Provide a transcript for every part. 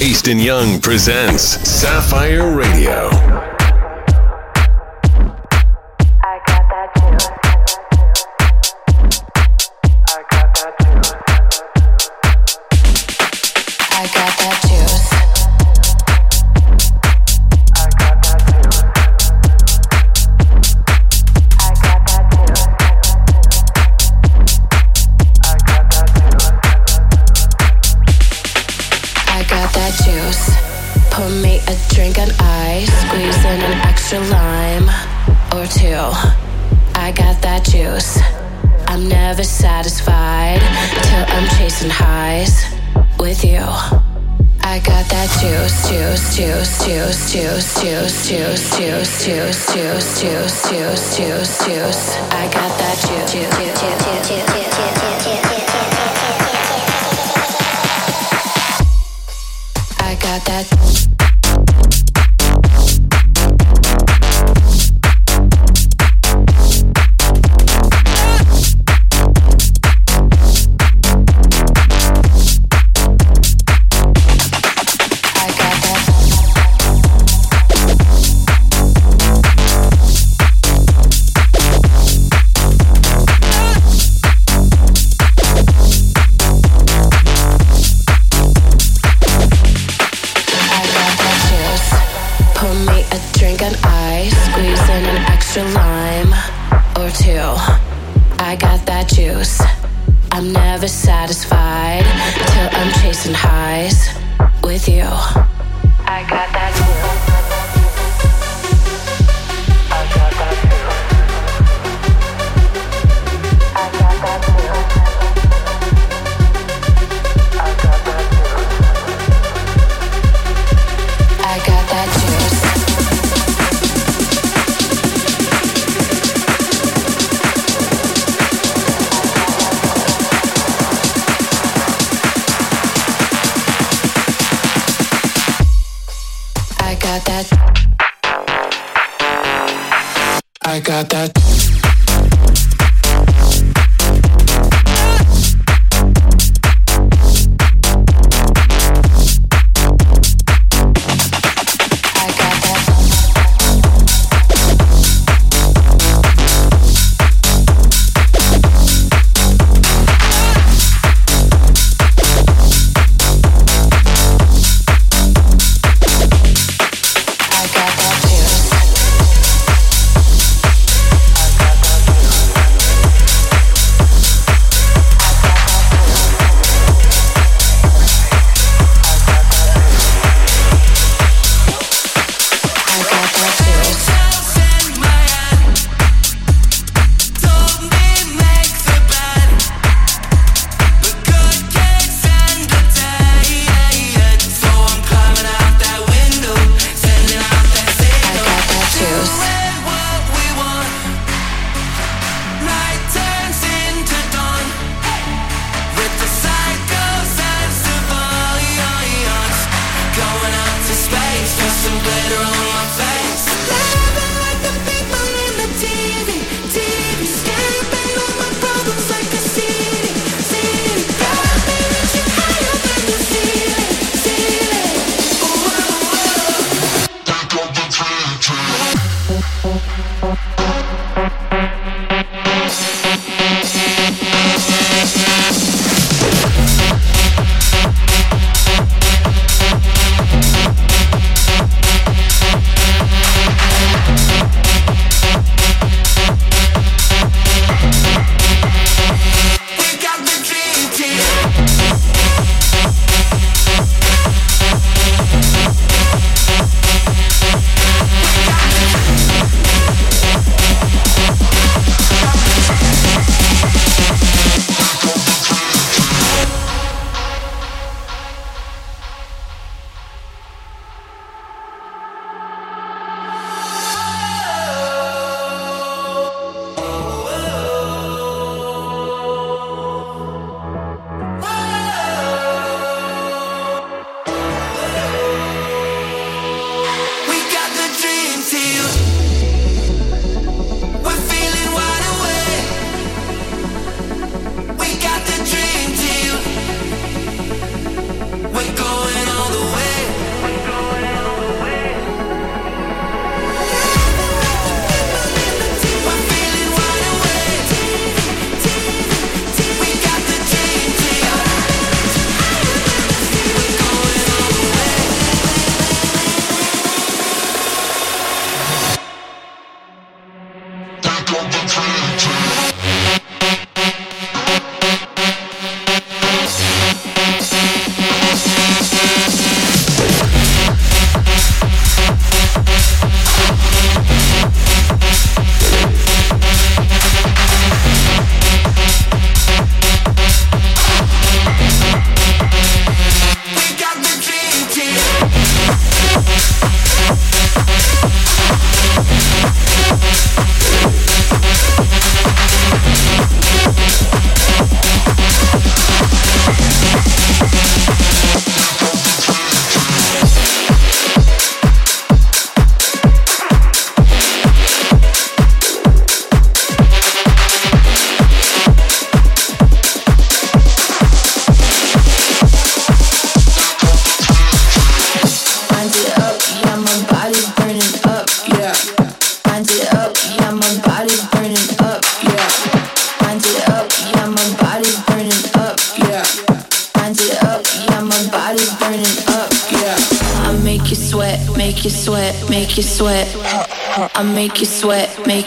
East & Young presents Sapphire Radio. and highs with you. I got that.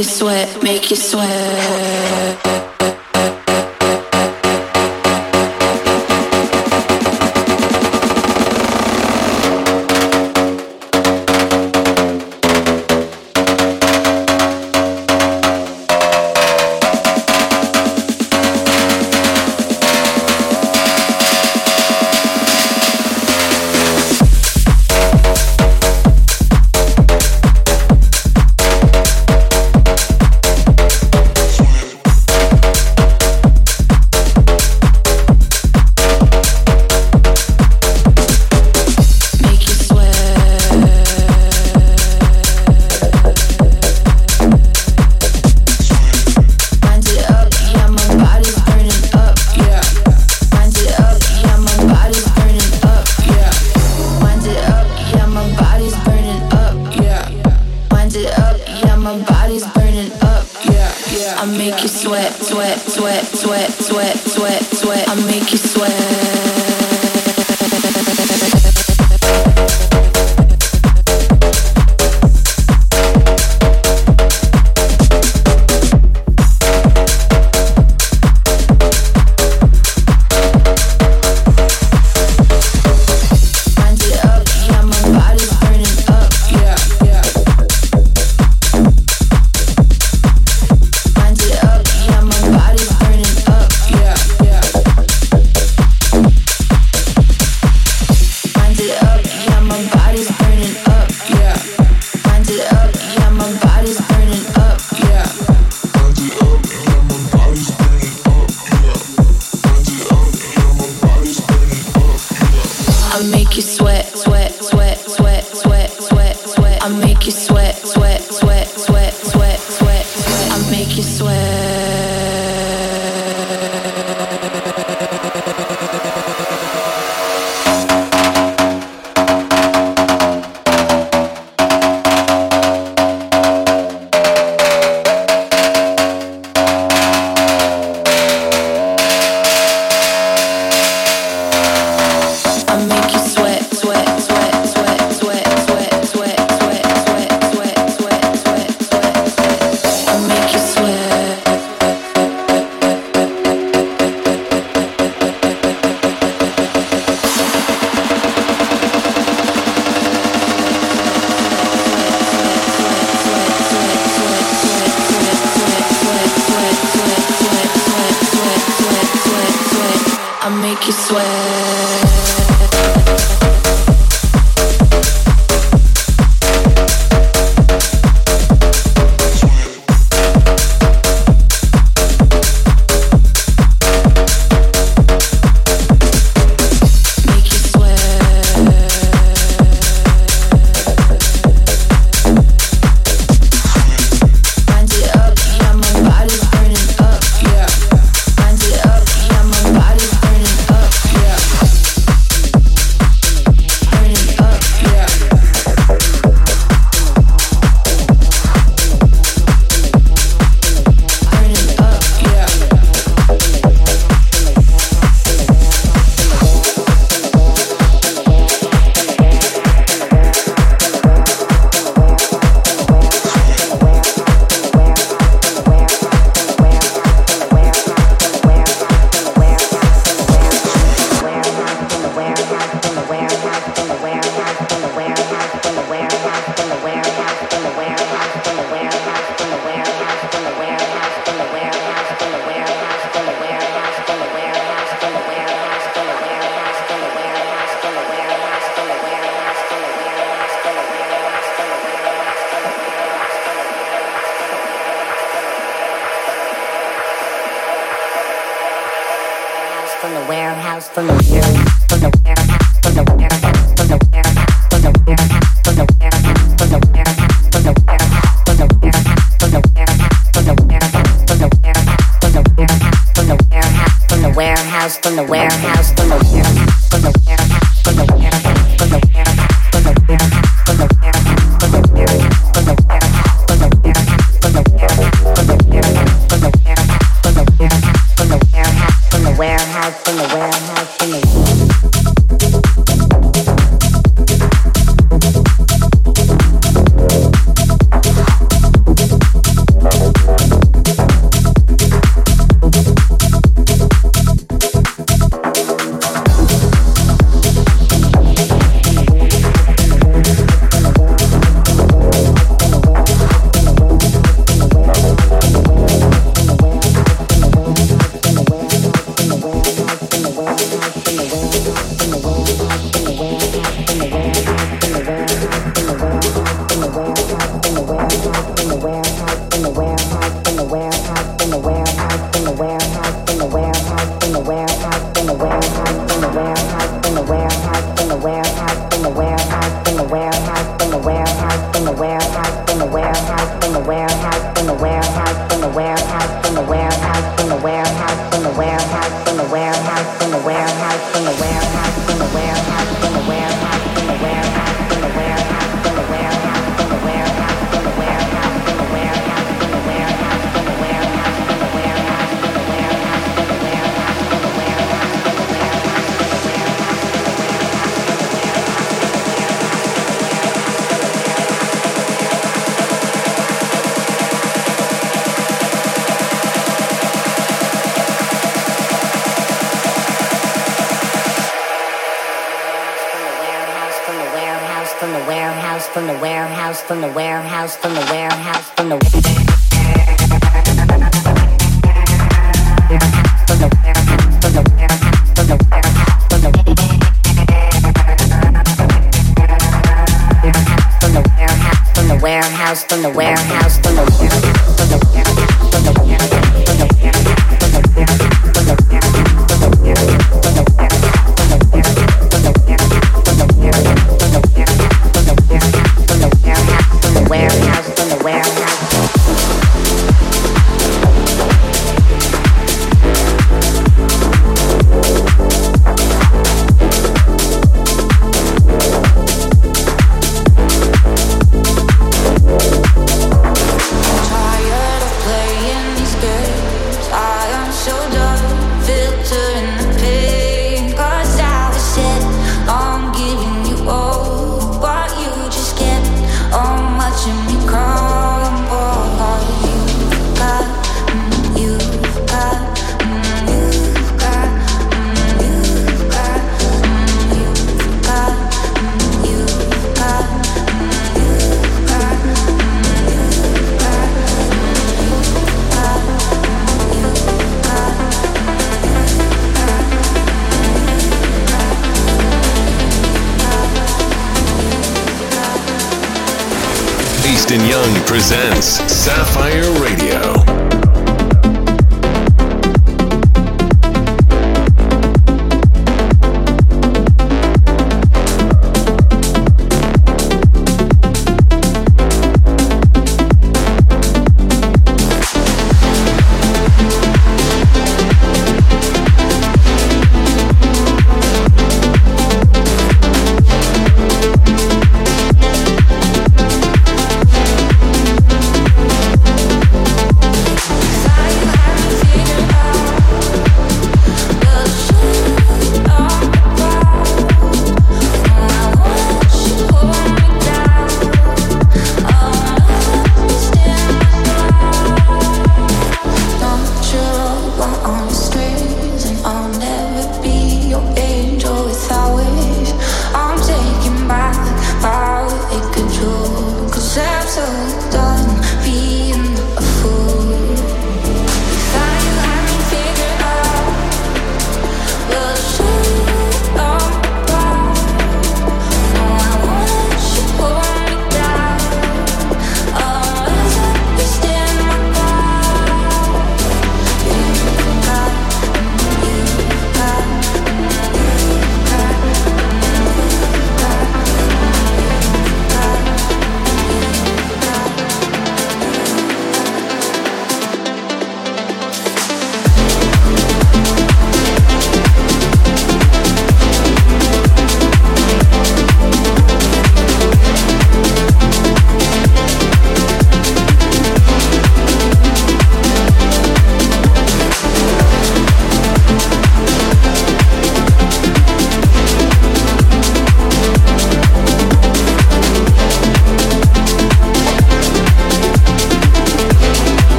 You sweat, make you sweat. Warehouse, from the warehouse, from the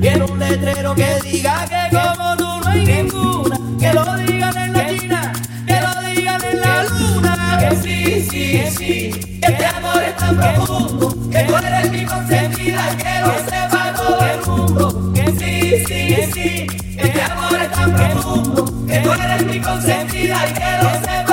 Quiero un letrero que diga que como tú no hay ninguna. Que lo digan en la China, que lo digan en la luna. Que sí, sí, sí, que este amor es tan profundo. Que tú eres mi consentida, que lo sepa todo el mundo. Que sí, sí, sí, que este amor es tan profundo. Que tú eres mi consentida y que lo sepa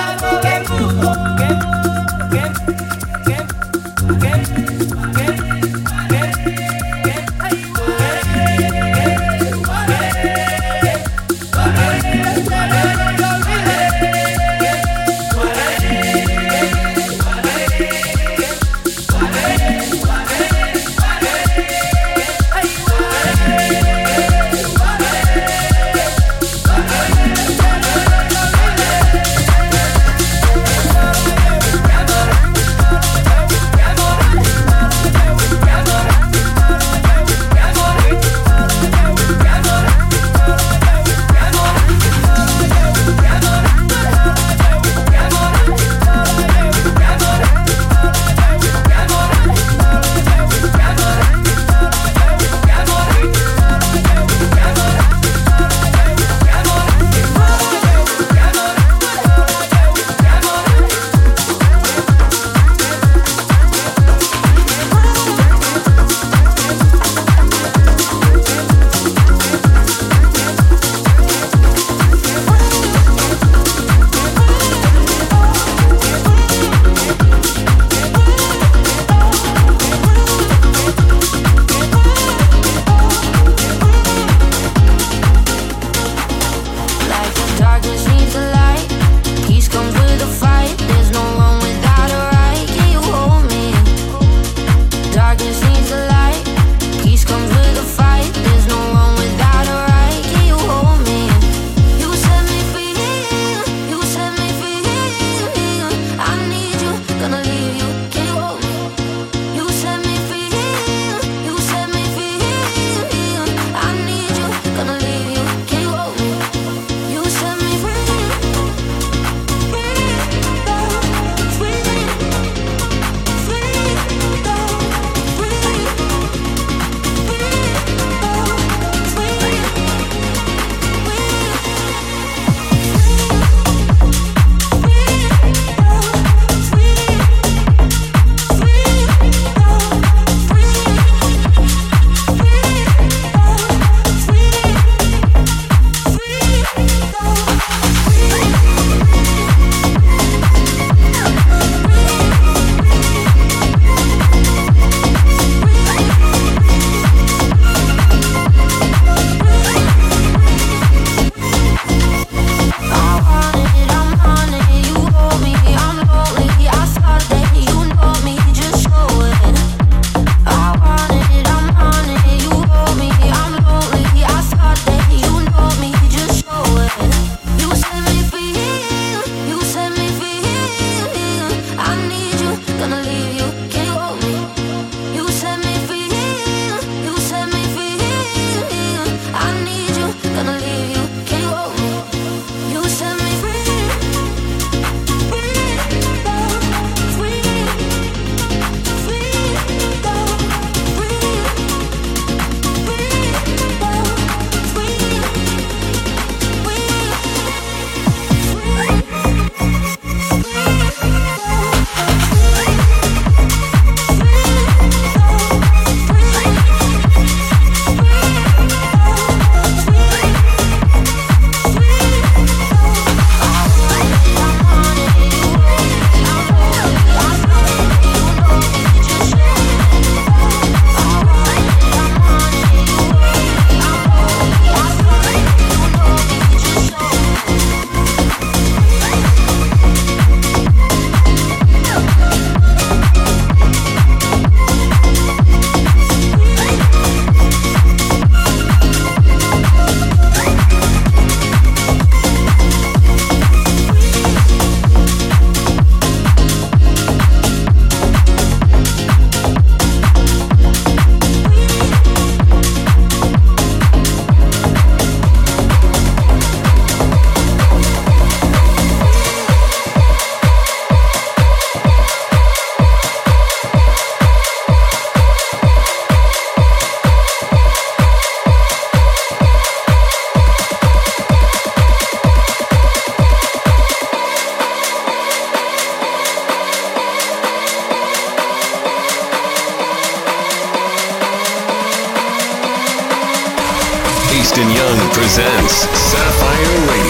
East & Young presents Sapphire Radio.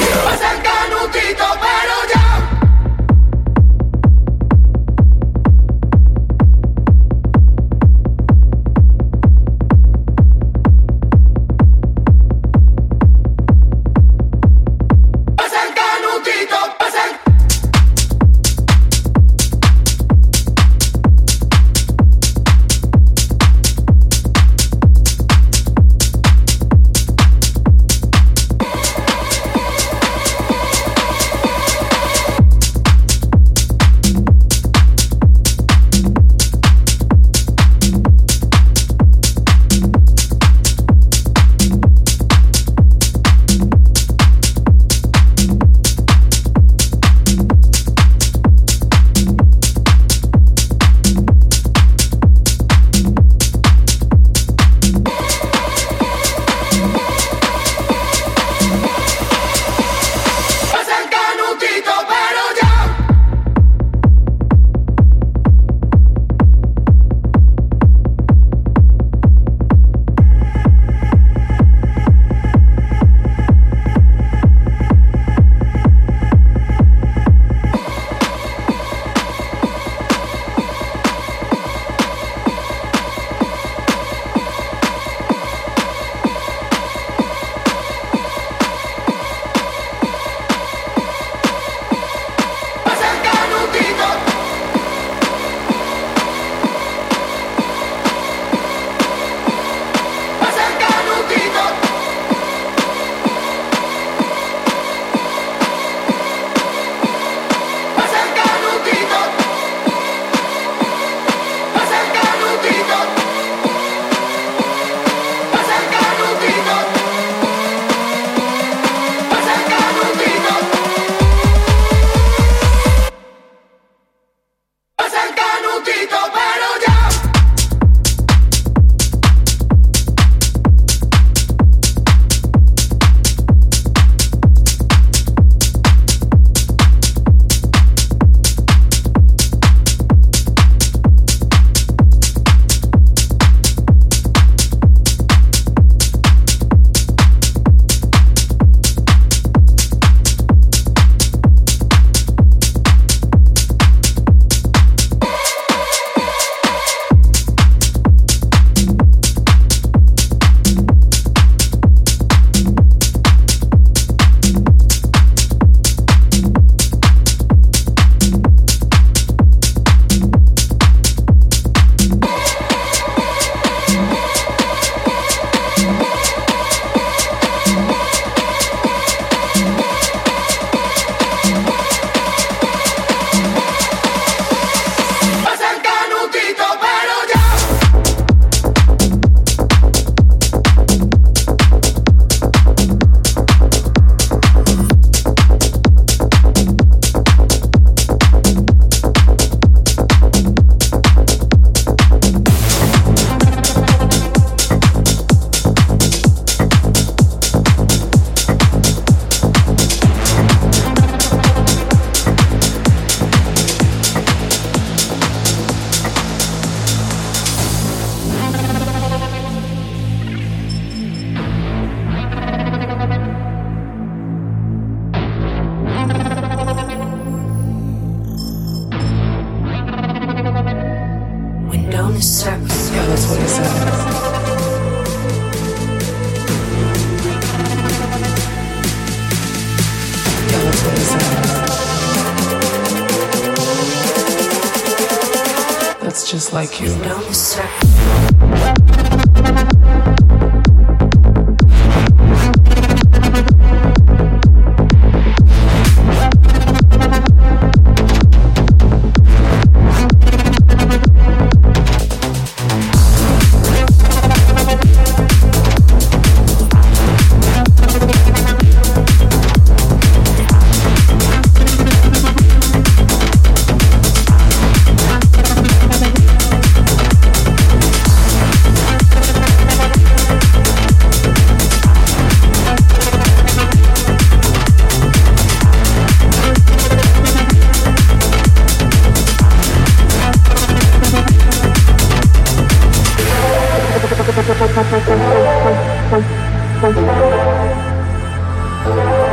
Música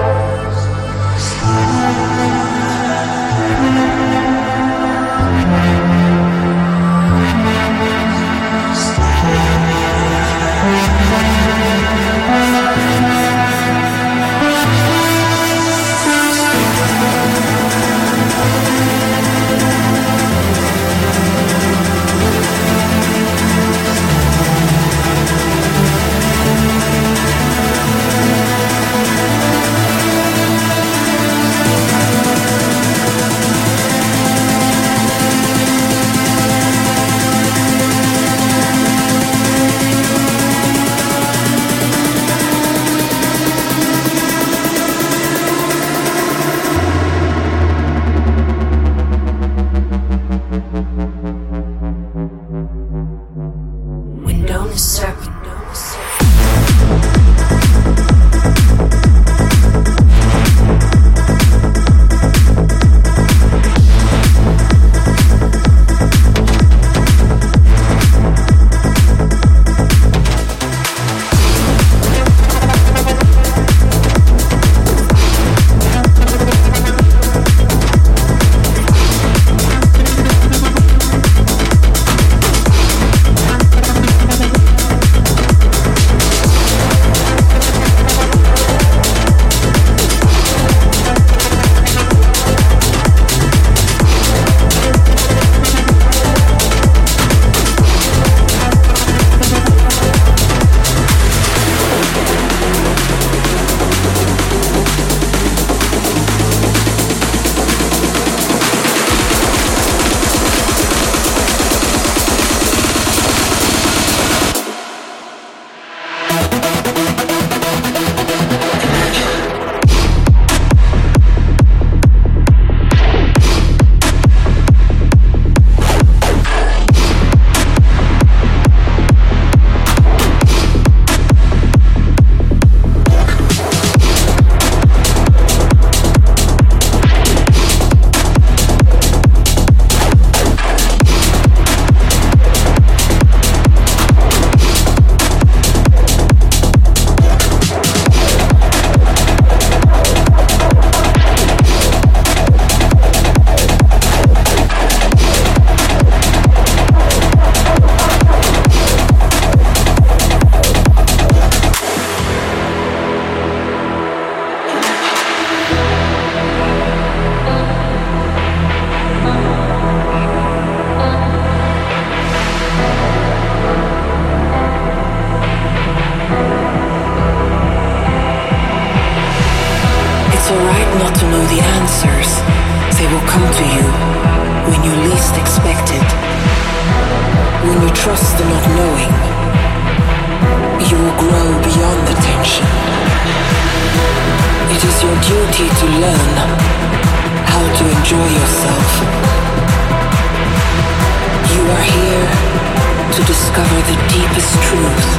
discover the deepest truth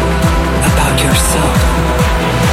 about yourself.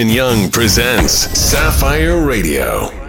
East & Young presents Sapphire Radio.